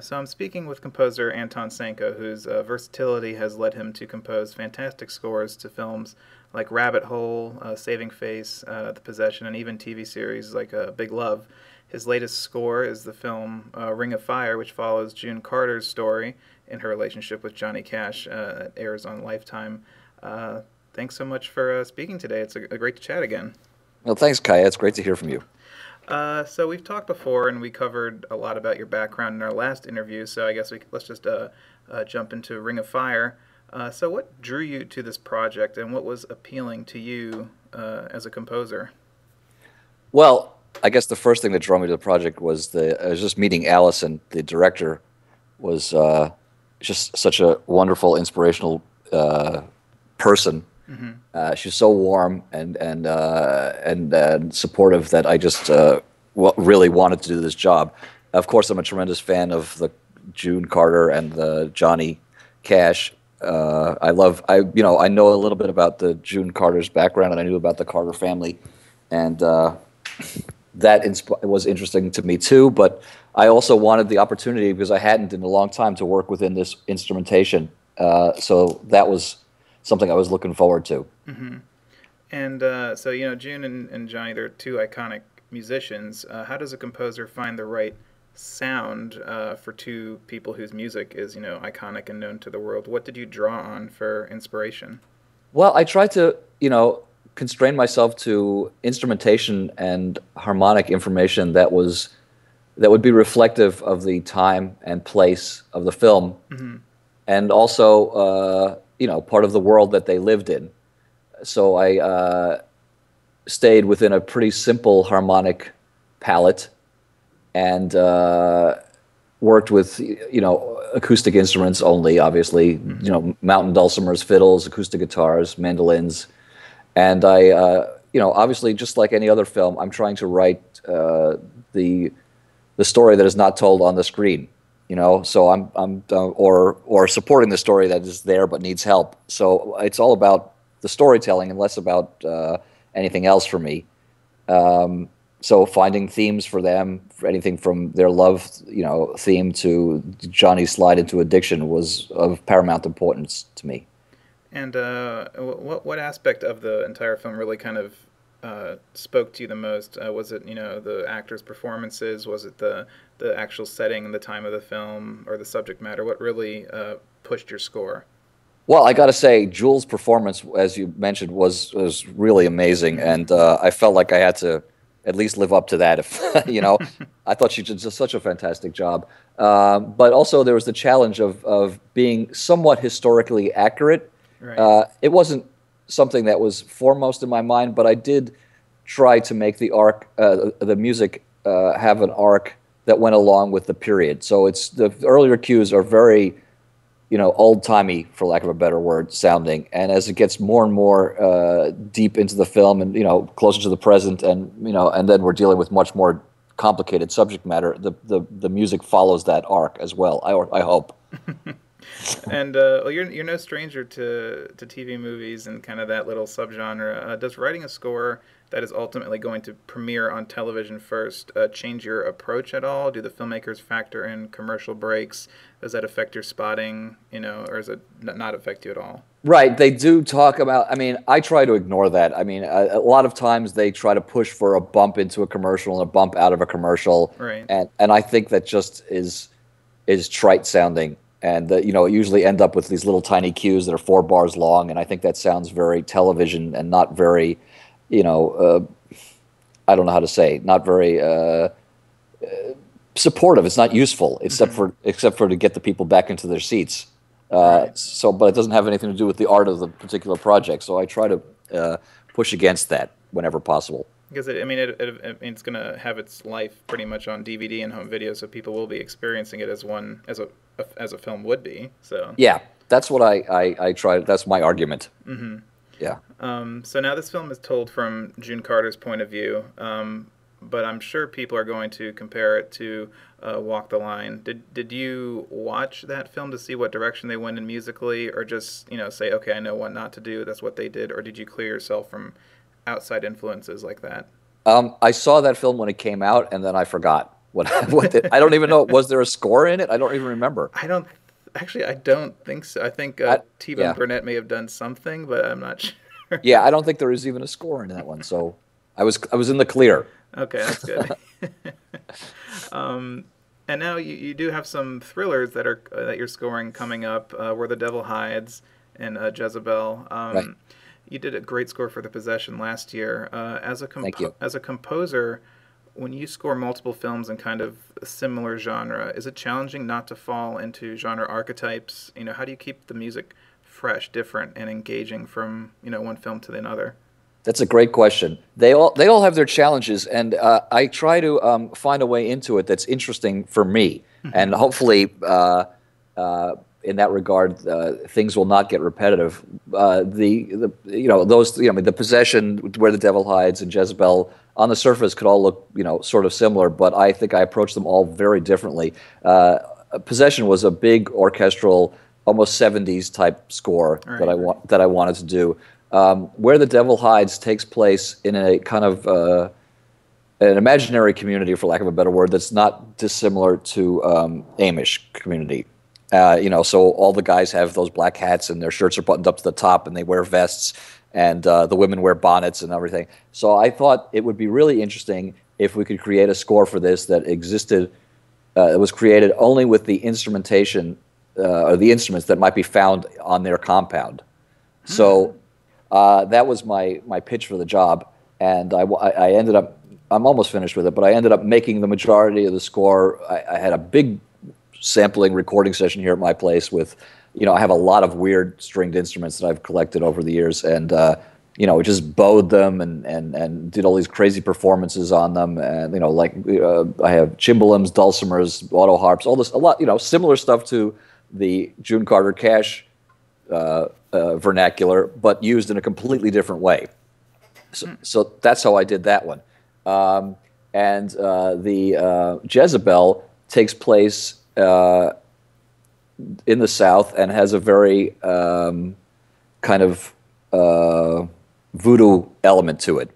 So I'm speaking with composer Anton Sanko, whose uh, versatility has led him to compose fantastic scores to films like Rabbit Hole, uh, Saving Face, uh, The Possession, and even TV series like uh, Big Love. His latest score is the film uh, Ring of Fire, which follows June Carter's story in her relationship with Johnny Cash. Uh, it airs on Lifetime. thanks so much for speaking today. It's a, a, great to chat again. Well, thanks, Kaya. It's great to hear from you. Uh, so we've talked before, and we covered a lot about your background in our last interview. So I guess we let's just uh, uh, jump into Ring of Fire. Uh, so what drew you to this project, and what was appealing to you uh, as a composer? Well, I guess the first thing that drew me to the project was the I was just meeting Allison, the director, was uh, just such a wonderful, inspirational person Mm-hmm. Uh, she's so warm and and uh, and, and supportive that I just uh, w- really wanted to do this job. Of course, I'm a tremendous fan of the June Carter and the Johnny Cash. Uh, I love I you know I know a little bit about the June Carter's background and I knew about the Carter family, and uh, that insp- was interesting to me too. But I also wanted the opportunity because I hadn't in a long time to work within this instrumentation. Uh, so that was something I was looking forward to. Mm-hmm. And uh, so, you know, June and, and, Johnny, they're two iconic musicians. Uh, how does a composer find the right sound uh, for two people whose music is, you know, iconic and known to the world? What did you draw on for inspiration? Well, I tried to, you know, constrain myself to instrumentation and harmonic information that was that would be reflective of the time and place of the film, mm-hmm. and also uh, you know part of the world that they lived in. So I uh, stayed within a pretty simple harmonic palette and uh, worked with you know acoustic instruments only. Obviously, mm-hmm. you know mountain dulcimers, fiddles, acoustic guitars, mandolins, and I uh, you know obviously just like any other film, I'm trying to write uh, the the story that is not told on the screen you know so i'm i'm uh, or or supporting the story that is there but needs help. So it's all about the storytelling and less about uh, anything else for me. Um, so finding themes for them for anything from their love you know theme to johnny's slide into addiction was of paramount importance to me. And uh, what what aspect of the entire film really kind of uh, spoke to you the most? Uh, was it you know the actors' performances? Was it the the actual setting and the time of the film, or the subject matter? What really uh, pushed your score? Well, I got to say, Jewel's performance, as you mentioned, was was really amazing, and uh, I felt like I had to at least live up to that. If you know, I thought she did just such a fantastic job. Um, but also, there was the challenge of of being somewhat historically accurate. Right. Uh, it wasn't something that was foremost in my mind, but I did try to make the arc, uh, the music, uh, have an arc that went along with the period. So it's the earlier cues are very, you know, old timey, for lack of a better word, sounding. And as it gets more and more uh, deep into the film, and you know, closer to the present, and you know, and then we're dealing with much more complicated subject matter. The the the music follows that arc as well. I I hope. and uh, well, you're you're no stranger to to TV movies and kind of that little subgenre. Uh, does writing a score that is ultimately going to premiere on television first uh, change your approach at all? Do the filmmakers factor in commercial breaks? Does that affect your spotting? You know, or does it not affect you at all? Right, they do talk about. I mean, I try to ignore that. I mean, a, a, lot of times they try to push for a bump into a commercial and a bump out of a commercial, right? And and I think that just is is trite sounding and the, you know usually end up with these little tiny cues that are four bars long and i think that sounds very television and not very you know uh, i don't know how to say not very uh, uh, supportive. It's not useful except mm-hmm. for except for to get the people back into their seats. Uh, so but it doesn't have anything to do with the art of the particular project so i try to uh, push against that whenever possible because it, I mean, it, it, it's going to have its life pretty much on DVD and home video, so people will be experiencing it as one as a, as a film would be. So yeah, that's what I I, I try. That's my argument. Mm-hmm. Yeah. Um, so now this film is told from June Carter's point of view, um, but I'm sure people are going to compare it to uh, Walk the Line. Did did you watch that film to see what direction they went in musically, or just you know say, okay, I know what not to do. That's what they did, or did you clear yourself from outside influences like that? Um, I saw that film when it came out, and then I forgot. What, what the, I don't even know. Was there a score in it? I don't even remember. I don't. Actually, I don't think so. I think uh, T. yeah. Burnett may have done something, but I'm not sure. yeah, I don't think there is even a score in that one. So I was I was in the clear. Okay, that's good. um, and now you, you do have some thrillers that are uh, that you're scoring coming up. Uh, Where the Devil Hides and uh, Jezebel. Um, right. You did a great score for The Possession last year. Uh, as a compo- as a composer, when you score multiple films in kind of a similar genre, is it challenging not to fall into genre archetypes? You know, how do you keep the music fresh, different, and engaging from you know one film to another? That's a great question. They all they all have their challenges, and uh, I try to um, find a way into it that's interesting for me, mm-hmm. and hopefully. Uh, uh, in that regard, uh, things will not get repetitive. Uh, the, the you know those you know the possession where the devil hides and Jezebel on the surface could all look you know sort of similar, but I think I approached them all very differently. Uh, possession was a big orchestral, almost '70s type score right. that I want that I wanted to do. Um, where the devil hides takes place in a kind of uh, an imaginary community, for lack of a better word, that's not dissimilar to um, Amish community. Uh, you know, so all the guys have those black hats and their shirts are buttoned up to the top and they wear vests and uh, the women wear bonnets and everything. So I thought it would be really interesting if we could create a score for this that existed, uh, it was created only with the instrumentation uh, or the instruments that might be found on their compound. Mm-hmm. So uh, that was my, my pitch for the job. And I, I ended up, I'm almost finished with it, but I ended up making the majority of the score. I, I had a big sampling recording session here at my place with, you know, I have a lot of weird stringed instruments that I've collected over the years, and uh, you know, just bowed them and and and did all these crazy performances on them, and you know, like uh, I have cimbaloms, dulcimers, auto harps, all this a lot, you know, similar stuff to the June Carter Cash uh, uh vernacular, but used in a completely different way. So, mm. so that's how I did that one. Um, and uh, the uh, Jezebel takes place uh, in the South and has a very um, kind of uh, voodoo element to it.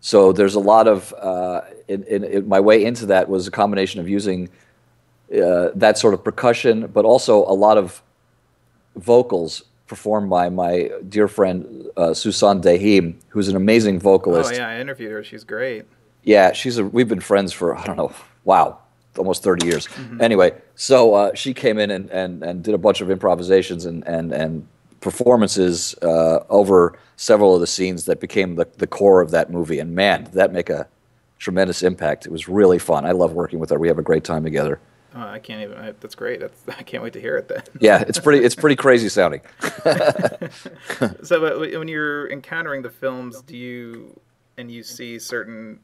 So there's a lot of uh, in, in, in my way into that was a combination of using uh, that sort of percussion, but also a lot of vocals performed by my dear friend uh, Susan Deyhim, who's an amazing vocalist. Oh yeah, I interviewed her. She's great. Yeah, she's a. We've been friends for I don't know. Wow, almost 30 years. Mm-hmm. Anyway, so uh, she came in and, and, and did a bunch of improvisations and, and, and performances uh, over several of the scenes that became the, the core of that movie. And man, did that make a tremendous impact. It was really fun. I love working with her. We have a great time together. Oh, I can't even. I, that's great. That's, I can't wait to hear it then. yeah, it's pretty. It's pretty crazy sounding. so, when you're encountering the films, do you and you see certain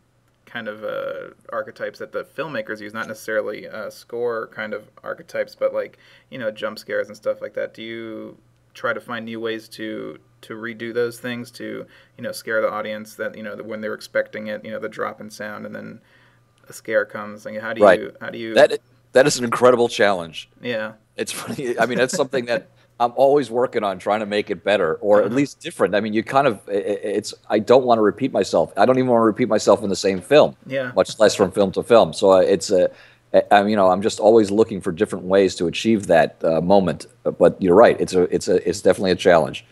kind of uh, archetypes that the filmmakers use, not necessarily uh, score kind of archetypes, but like you know jump scares and stuff like that. Do you try to find new ways to to redo those things to you know scare the audience that you know when they're expecting it, you know the drop in sound and then a scare comes. Like how do right. you how do you that that is an incredible challenge. Yeah, it's funny. I mean, that's something that. I'm always working on trying to make it better or at uh-huh. least different. I mean, you kind of it's I don't want to repeat myself. I don't even want to repeat myself in the same film. Yeah. Much less from film to film. So uh, it's a I'm you know I'm just always looking for different ways to achieve that uh, moment. But you're right. It's a it's a it's definitely a challenge.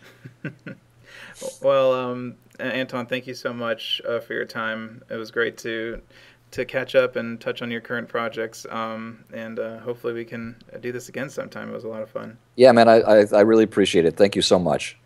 well, um, Anton, thank you so much uh, for your time. It was great to to catch up and touch on your current projects. Um, and uh, hopefully we can do this again sometime. It was a lot of fun. Yeah, man, I, I, I really appreciate it. Thank you so much.